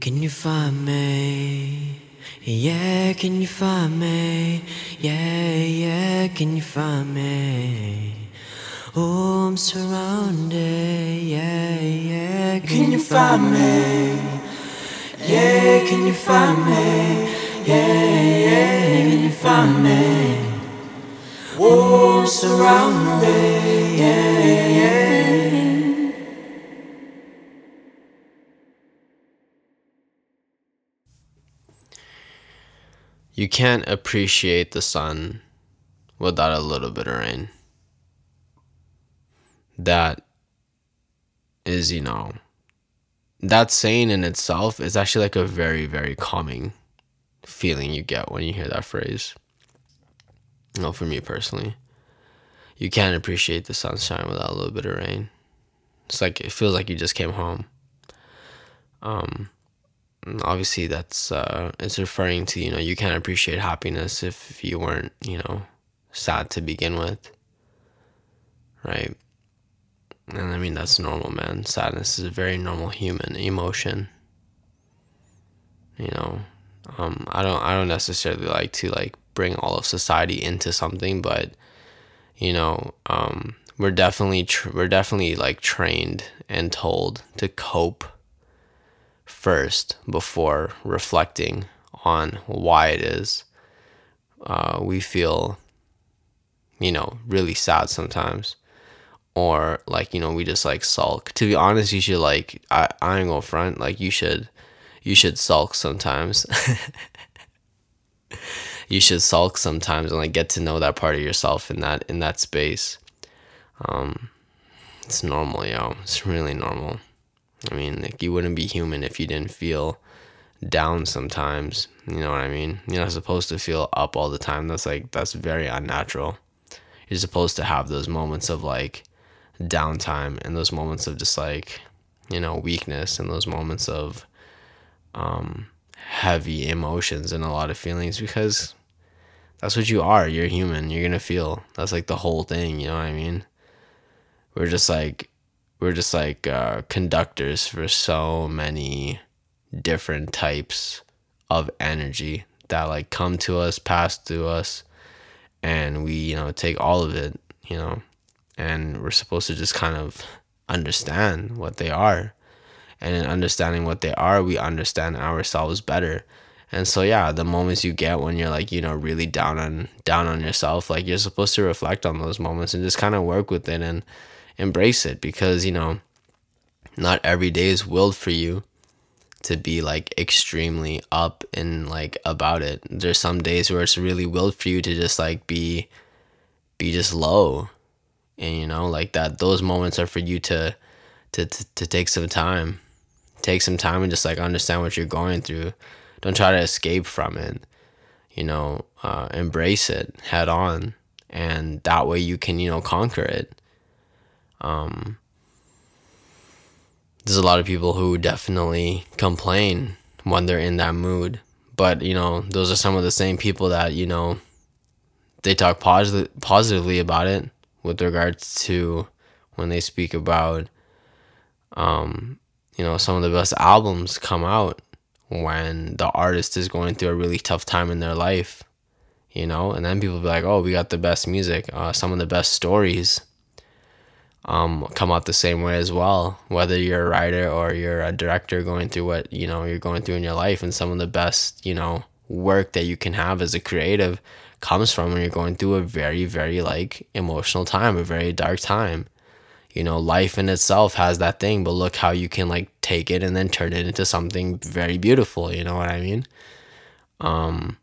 Can you find me? Yeah, can you find me? Yeah, yeah, can you find me? Oh, I'm surrounded. Yeah, yeah, can you find me? Yeah, can you find me? Yeah, yeah, can you find me? Oh, I'm surrounded. Yeah. You can't appreciate the sun without a little bit of rain. That is, you know, that saying in itself is actually like a very, very calming feeling you get when you hear that phrase. You know, for me personally, you can't appreciate the sunshine without a little bit of rain. It's like it feels like you just came home. Um, obviously that's uh, it's referring to you know you can't appreciate happiness if you weren't you know sad to begin with, right? And I mean that's normal, man. Sadness is a very normal human emotion. You know, um, I don't I don't necessarily like to like bring all of society into something, but you know, um, we're definitely tr- we're definitely like trained and told to cope first before reflecting on why it is uh, we feel, you know, really sad sometimes. Or like, you know, we just like sulk. To be honest, you should like I, I ain't gonna front, like you should you should sulk sometimes. you should sulk sometimes and like get to know that part of yourself in that in that space. Um it's normal, yo. It's really normal. I mean, like you wouldn't be human if you didn't feel down sometimes. You know what I mean? You're not supposed to feel up all the time. That's like that's very unnatural. You're supposed to have those moments of like downtime and those moments of just like, you know, weakness and those moments of um heavy emotions and a lot of feelings because that's what you are. You're human. You're going to feel. That's like the whole thing, you know what I mean? We're just like we're just like uh, conductors for so many different types of energy that like come to us, pass through us, and we you know take all of it, you know, and we're supposed to just kind of understand what they are, and in understanding what they are, we understand ourselves better. And so yeah, the moments you get when you're like, you know, really down on down on yourself, like you're supposed to reflect on those moments and just kind of work with it and embrace it because you know not every day is willed for you to be like extremely up and like about it. There's some days where it's really willed for you to just like be be just low. And you know like that those moments are for you to to to, to take some time. Take some time and just like understand what you're going through. Don't try to escape from it. You know uh, embrace it head on. And that way you can you know conquer it um, there's a lot of people who definitely complain when they're in that mood, but you know, those are some of the same people that you know they talk positive positively about it with regards to when they speak about um, you know, some of the best albums come out when the artist is going through a really tough time in their life, you know, and then people be like, oh, we got the best music, uh, some of the best stories um, come out the same way as well. Whether you're a writer or you're a director going through what you know you're going through in your life, and some of the best you know work that you can have as a creative comes from when you're going through a very very like emotional time, a very dark time. You know, life in itself has that thing, but look how you can like take it and then turn it into something very beautiful. You know what I mean? Um,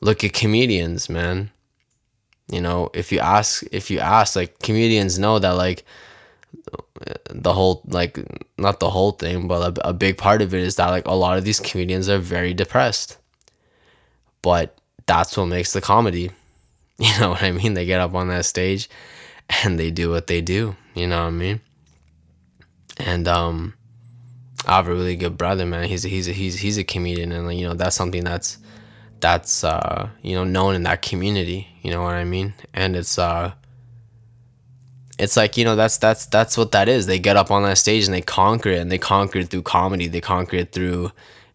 look at comedians, man you know if you ask if you ask like comedians know that like the whole like not the whole thing but a, a big part of it is that like a lot of these comedians are very depressed. But that's what makes the comedy. You know what i mean? They get up on that stage and they do what they do. You know what i mean? And um i have a really good brother man. He's a, he's a, he's he's a comedian. And like, you know that's something that's that's uh, you know known in that community. You know what I mean? And it's uh, it's like you know that's that's that's what that is they get up on that stage and they conquer it and they conquer it through comedy they conquer it through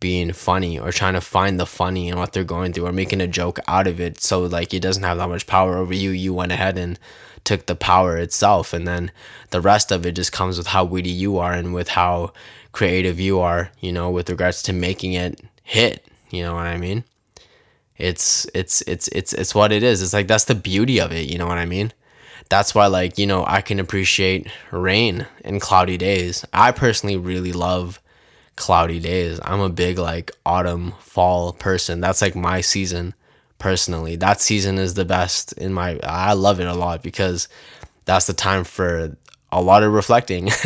being funny or trying to find the funny in what they're going through or making a joke out of it so like it doesn't have that much power over you you went ahead and took the power itself and then the rest of it just comes with how witty you are and with how creative you are you know with regards to making it hit you know what i mean it's it's it's it's it's what it is. It's like that's the beauty of it you know what i mean? That's why like you know i can appreciate rain and cloudy days. I personally really love cloudy days. I'm a big like autumn fall person. That's like my season personally. That season is the best in my i love it a lot because that's the time for a lot of reflecting.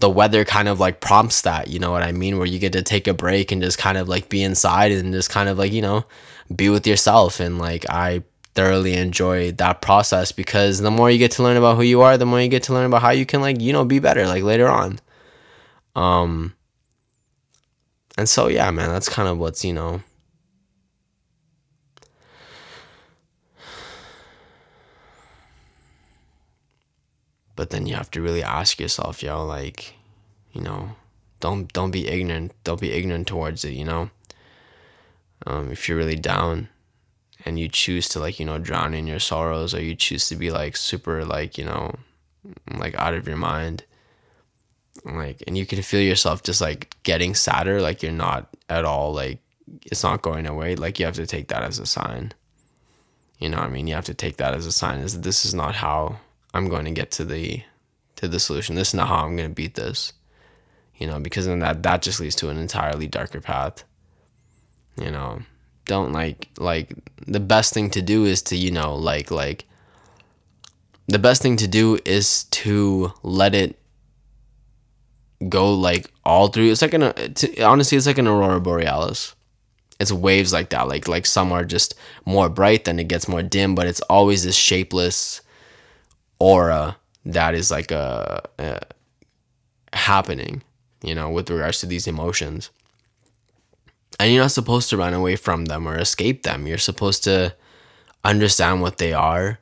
The weather kind of like prompts that you know what i mean? Where you get to take a break and just kind of like be inside and just kind of like you know be with yourself and like i thoroughly enjoy that process because the more you get to learn about who you are, the more you get to learn about how you can like, you know, be better like later on. Um and so yeah, man, that's kind of what's, you know, but then you have to really ask yourself, yo, like, you know, don't don't be ignorant. Don't be ignorant towards it, you know. Um, if you're really down, and you choose to like you know drown in your sorrows or you choose to be like super like you know like out of your mind like and you can feel yourself just like getting sadder like you're not at all like it's not going away like you have to take that as a sign. You know i mean? You have to take that as a sign. Is this is not how i'm going to get to the to the solution. This is not how i'm going to beat this. You know because then that that just leads to an entirely darker path you know don't like like the best thing to do is to you know like like the best thing to do is to let it go like all through. It's like an to, honestly it's like an aurora borealis. It's waves like that. Like like some are just more bright then it gets more dim but it's always this shapeless aura that is like a, a happening you know with regards to these emotions and you're not supposed to run away from them or escape them. You're supposed to understand what they are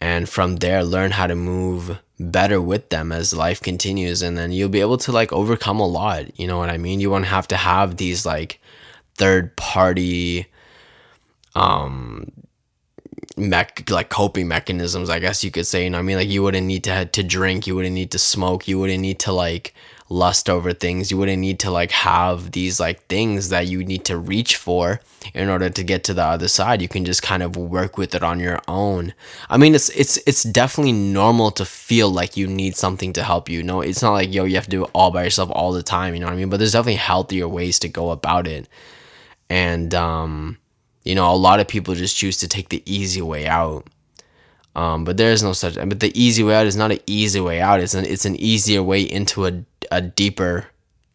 and from there learn how to move better with them as life continues. And then you'll be able to like overcome a lot. You know what i mean? You won't have to have these like third party um mech like coping mechanisms i guess you could say you know i mean like you wouldn't need to to drink you wouldn't need to smoke you wouldn't need to like lust over things. You wouldn't need to like have these like things that you need to reach for in order to get to the other side. You can just kind of work with it on your own. I mean, it's it's it's definitely normal to feel like you need something to help you. No, it's not like yo, you have to do it all by yourself all the time, you know what I mean? But there's definitely healthier ways to go about it. And um you know, a lot of people just choose to take the easy way out um, but there is no such. But the easy way out is not an easy way out. It's an it's an easier way into a a deeper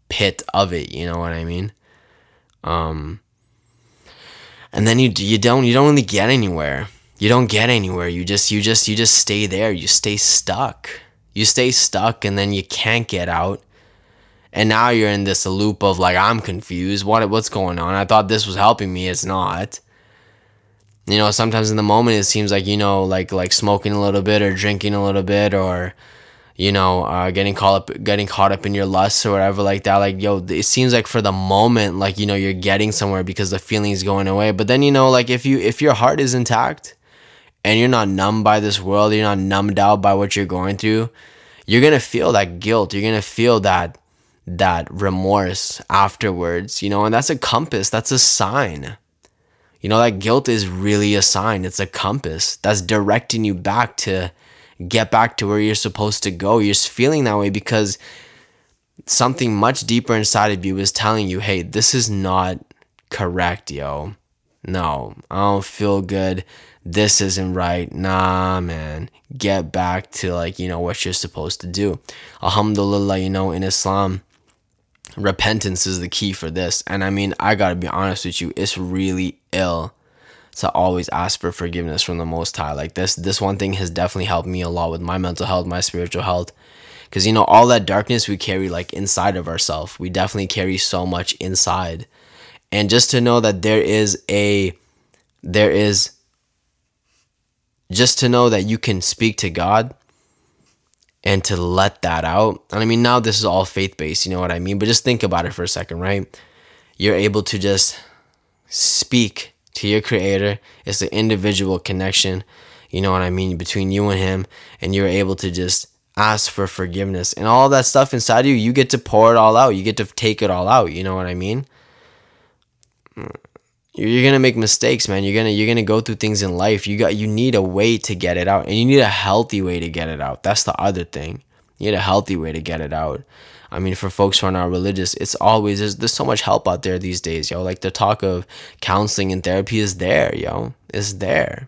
pit of it. You know what I mean? Um, and then you you don't you don't really get anywhere. You don't get anywhere. You just you just you just stay there. You stay stuck. You stay stuck, and then you can't get out. And now you're in this loop of like I'm confused. What what's going on? I thought this was helping me. It's not you know sometimes in the moment it seems like you know like like smoking a little bit or drinking a little bit or you know uh, getting caught up getting caught up in your lust or whatever like that like yo it seems like for the moment like you know you're getting somewhere because the feeling's going away but then you know like if you if your heart is intact and you're not numb by this world you're not numbed out by what you're going through you're gonna feel that guilt you're gonna feel that that remorse afterwards you know and that's a compass that's a sign you know, that guilt is really a sign, it's a compass that's directing you back to get back to where you're supposed to go. You're just feeling that way because something much deeper inside of you is telling you, hey, this is not correct, yo. No, I don't feel good. This isn't right. Nah, man. Get back to like, you know, what you're supposed to do. Alhamdulillah, you know, in Islam, repentance is the key for this. And I mean, I gotta be honest with you, it's really ill to always ask for forgiveness from the Most High. Like this, this one thing has definitely helped me a lot with my mental health, my spiritual health. Because you know, all that darkness we carry like inside of ourselves, we definitely carry so much inside. And just to know that there is a, there is, just to know that you can speak to God and to let that out. And I mean, now this is all faith based, you know what I mean? But just think about it for a second, right? You're able to just speak to your creator. It's an individual connection, you know what I mean, between you and him. And you're able to just ask for forgiveness and all that stuff inside you. You get to pour it all out. You get to take it all out. You know what I mean? You're gonna make mistakes, man. You're gonna you're gonna go through things in life. You got you need a way to get it out, and you need a healthy way to get it out. That's the other thing. You need a healthy way to get it out. I mean, for folks who are not religious, it's always there's, there's so much help out there these days, yo. Like the talk of counseling and therapy is there, yo. It's there.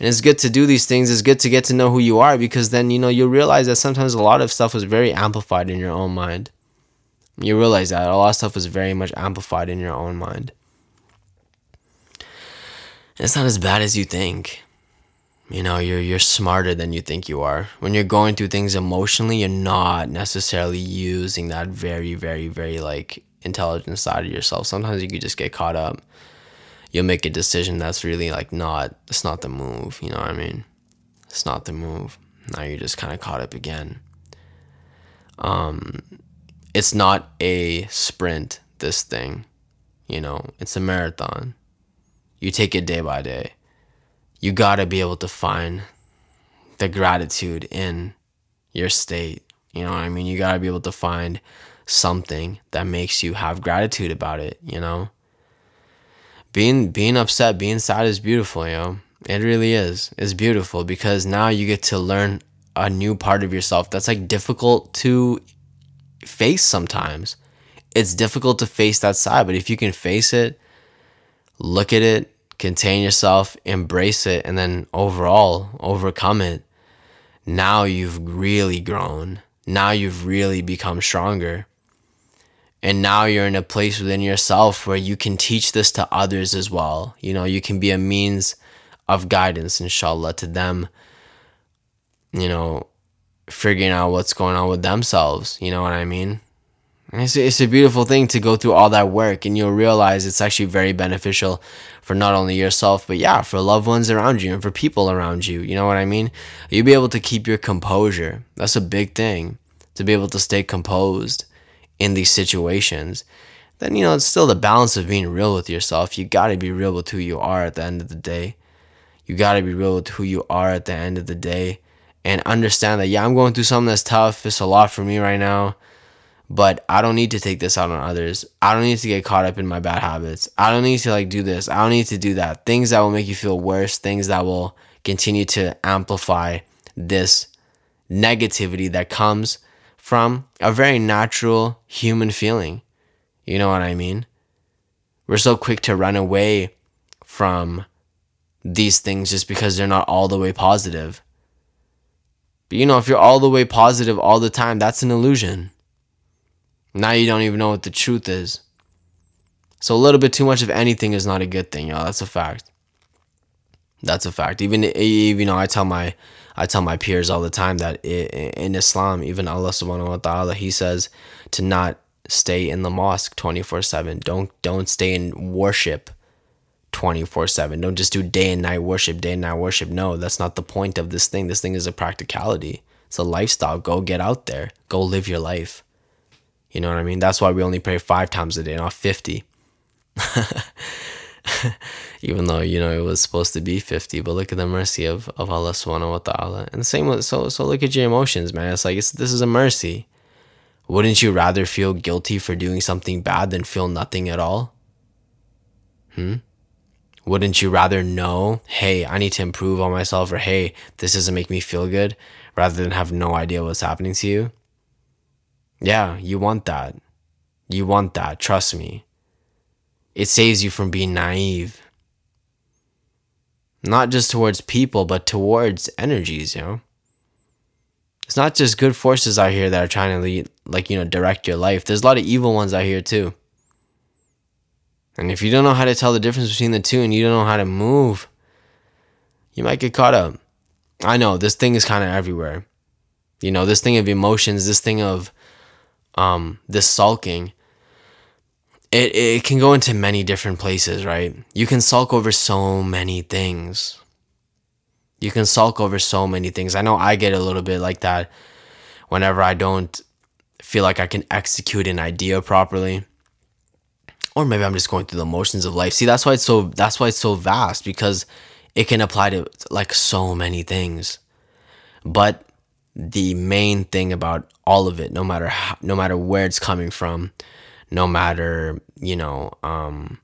And it's good to do these things. It's good to get to know who you are because then, you know, you realize that sometimes a lot of stuff is very amplified in your own mind. You realize that a lot of stuff is very much amplified in your own mind. It's not as bad as you think. You know, you're you're smarter than you think you are. When you're going through things emotionally, you're not necessarily using that very, very, very like intelligent side of yourself. Sometimes you could just get caught up. You'll make a decision that's really like not it's not the move, you know what I mean? It's not the move. Now you're just kind of caught up again. Um it's not a sprint this thing. You know, it's a marathon you take it day by day. You got to be able to find the gratitude in your state. You know what I mean? You got to be able to find something that makes you have gratitude about it, you know? Being being upset, being sad is beautiful, you know? It really is. It's beautiful because now you get to learn a new part of yourself that's like difficult to face sometimes. It's difficult to face that side, but if you can face it, look at it, contain yourself, embrace it, and then overall overcome it, now you've really grown. Now you've really become stronger. And now you're in a place within yourself where you can teach this to others as well. You know, you can be a means of guidance, inshallah, to them, you know, figuring out what's going on with themselves. You know what I mean? It's a, it's a beautiful thing to go through all that work and you'll realize it's actually very beneficial for not only yourself, but yeah, for loved ones around you and for people around you. You know what I mean? You'll be able to keep your composure. That's a big thing to be able to stay composed in these situations. Then, you know, it's still the balance of being real with yourself. You got to be real with who you are at the end of the day. You got to be real with who you are at the end of the day and understand that, yeah, I'm going through something that's tough. It's a lot for me right now but I don't need to take this out on others. I don't need to get caught up in my bad habits. I don't need to like do this. I don't need to do that. Things that will make you feel worse, things that will continue to amplify this negativity that comes from a very natural human feeling. You know what I mean? We're so quick to run away from these things just because they're not all the way positive. But you know, if you're all the way positive all the time, that's an illusion. Now you don't even know what the truth is. So a little bit too much of anything is not a good thing, y'all. That's a fact. That's a fact. Even you know, I tell my I tell my peers all the time that in Islam, even Allah Subhanahu wa Taala, He says to not stay in the mosque twenty four seven. Don't don't stay in worship twenty four seven. Don't just do day and night worship, day and night worship. No, that's not the point of this thing. This thing is a practicality. It's a lifestyle. Go get out there. Go live your life. You know what I mean? That's why we only pray five times a day, not 50. Even though, you know, it was supposed to be 50, but look at the mercy of, of Allah subhanahu wa ta'ala. And the same with, so, so look at your emotions, man. It's like, it's, this is a mercy. Wouldn't you rather feel guilty for doing something bad than feel nothing at all? Hmm? Wouldn't you rather know, hey, I need to improve on myself, or hey, this doesn't make me feel good, rather than have no idea what's happening to you? Yeah, you want that. You want that, trust me. It saves you from being naive. Not just towards people, but towards energies, you know? It's not just good forces out here that are trying to lead, like, you know, direct your life. There's a lot of evil ones out here too. And if you don't know how to tell the difference between the two and you don't know how to move, you might get caught up. I know this thing is kind of everywhere. You know, this thing of emotions, this thing of um, this sulking, it, it can go into many different places, right? You can sulk over so many things. You can sulk over so many things. I know I get a little bit like that whenever I don't feel like I can execute an idea properly. Or maybe I'm just going through the motions of life. See, that's why it's so that's why it's so vast because it can apply to like so many things. But the main thing about all of it, no matter how, no matter where it's coming from, no matter, you know, um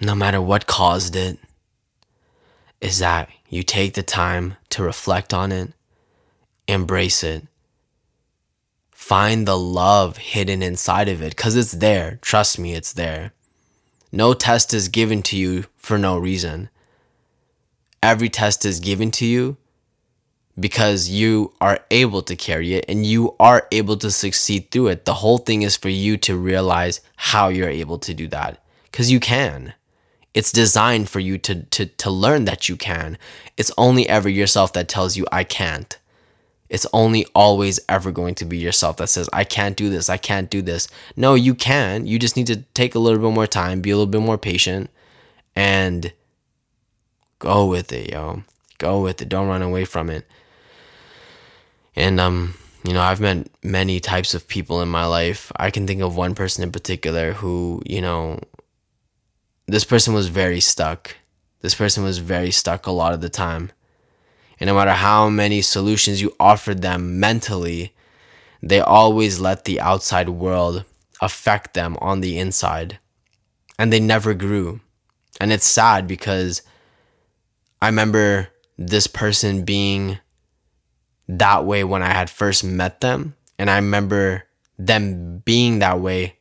no matter what caused it, is that you take the time to reflect on it, embrace it, find the love hidden inside of it because it's there. Trust me, it's there. No test is given to you for no reason. Every test is given to you because you are able to carry it and you are able to succeed through it. The whole thing is for you to realize how you're able to do that because you can. It's designed for you to, to, to learn that you can. It's only ever yourself that tells you, I can't. It's only always ever going to be yourself that says, I can't do this, I can't do this. No, you can. You just need to take a little bit more time, be a little bit more patient, and go with it, yo. Go with it. Don't run away from it. And um, you know, I've met many types of people in my life. I can think of one person in particular who, you know, this person was very stuck. This person was very stuck a lot of the time. And no matter how many solutions you offered them mentally, they always let the outside world affect them on the inside. And they never grew. And it's sad because I remember this person being that way when I had first met them. And I remember them being that way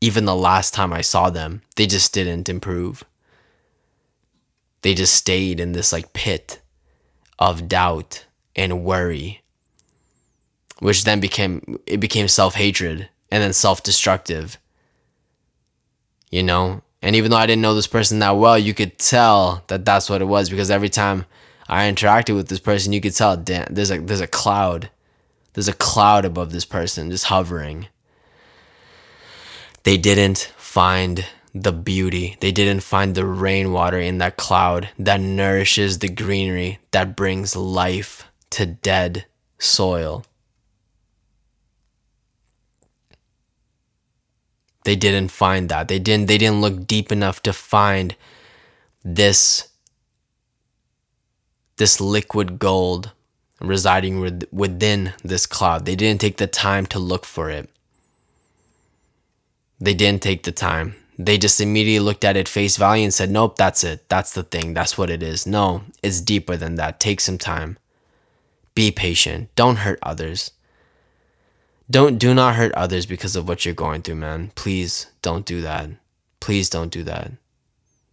even the last time I saw them. They just didn't improve. They just stayed in this like pit of doubt and worry which then became it became self-hatred and then self-destructive you know and even though i didn't know this person that well you could tell that that's what it was because every time i interacted with this person you could tell damn, there's a there's a cloud there's a cloud above this person just hovering they didn't find the beauty. They didn't find the rainwater in that cloud that nourishes the greenery, that brings life to dead soil. They didn't find that. They didn't they didn't look deep enough to find this this liquid gold residing within this cloud. They didn't take the time to look for it. They didn't take the time they just immediately looked at it face value and said, Nope, that's it. That's the thing. That's what it is. No, it's deeper than that. Take some time. Be patient. Don't hurt others. Don't do not hurt others because of what you're going through, man. Please don't do that. Please don't do that.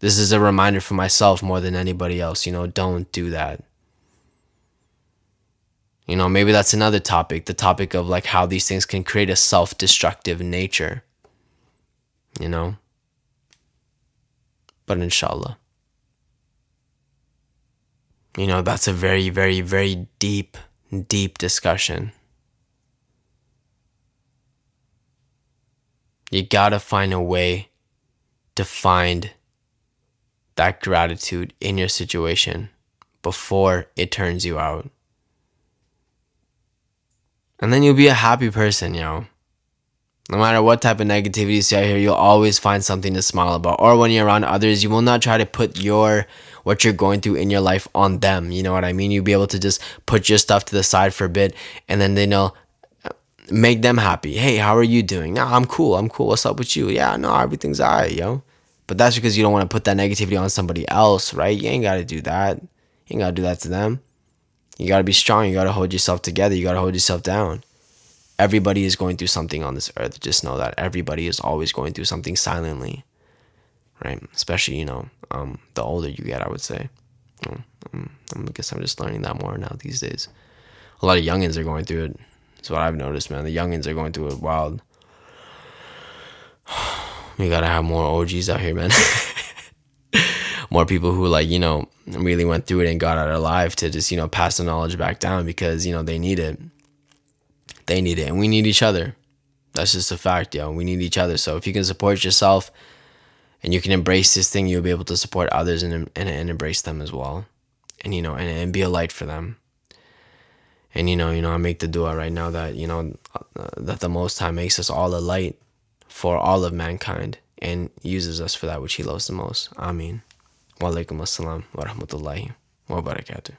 This is a reminder for myself more than anybody else. You know, don't do that. You know, maybe that's another topic, the topic of like how these things can create a self destructive nature. You know? but inshallah. You know, that's a very, very, very deep, deep discussion. You gotta find a way to find that gratitude in your situation before it turns you out. And then you'll be a happy person, yo. No matter what type of negativity you see out here, you'll always find something to smile about. Or when you're around others, you will not try to put your what you're going through in your life on them. You know what I mean? You'll be able to just put your stuff to the side for a bit and then they know make them happy. Hey, how are you doing? Nah, I'm cool. I'm cool. What's up with you? Yeah, no, everything's alright, yo. But that's because you don't want to put that negativity on somebody else, right? You ain't gotta do that. You ain't gotta do that to them. You gotta be strong. You gotta hold yourself together. You gotta hold yourself down everybody is going through something on this earth. Just know that everybody is always going through something silently, right? Especially, you know, um, the older you get, I would say. Um, I guess I'm just learning that more now these days. A lot of youngins are going through it. That's what I've noticed, man. The youngins are going through it wild. We gotta have more OGs out here, man. more people who like you know really went through it and got out alive to just you know pass the knowledge back down because you know they need it they need it and we need each other. That's just a fact, yo. We need each other. So if you can support yourself and you can embrace this thing, you'll be able to support others and, and, and embrace them as well. And, you know, and, and be a light for them. And you know, you know, I make the dua right now that you know uh, that the Most High makes us all a light for all of mankind and uses us for that which He loves the most. Ameen. Wa alaikum assalam wa rahmatullahi wa barakatuh.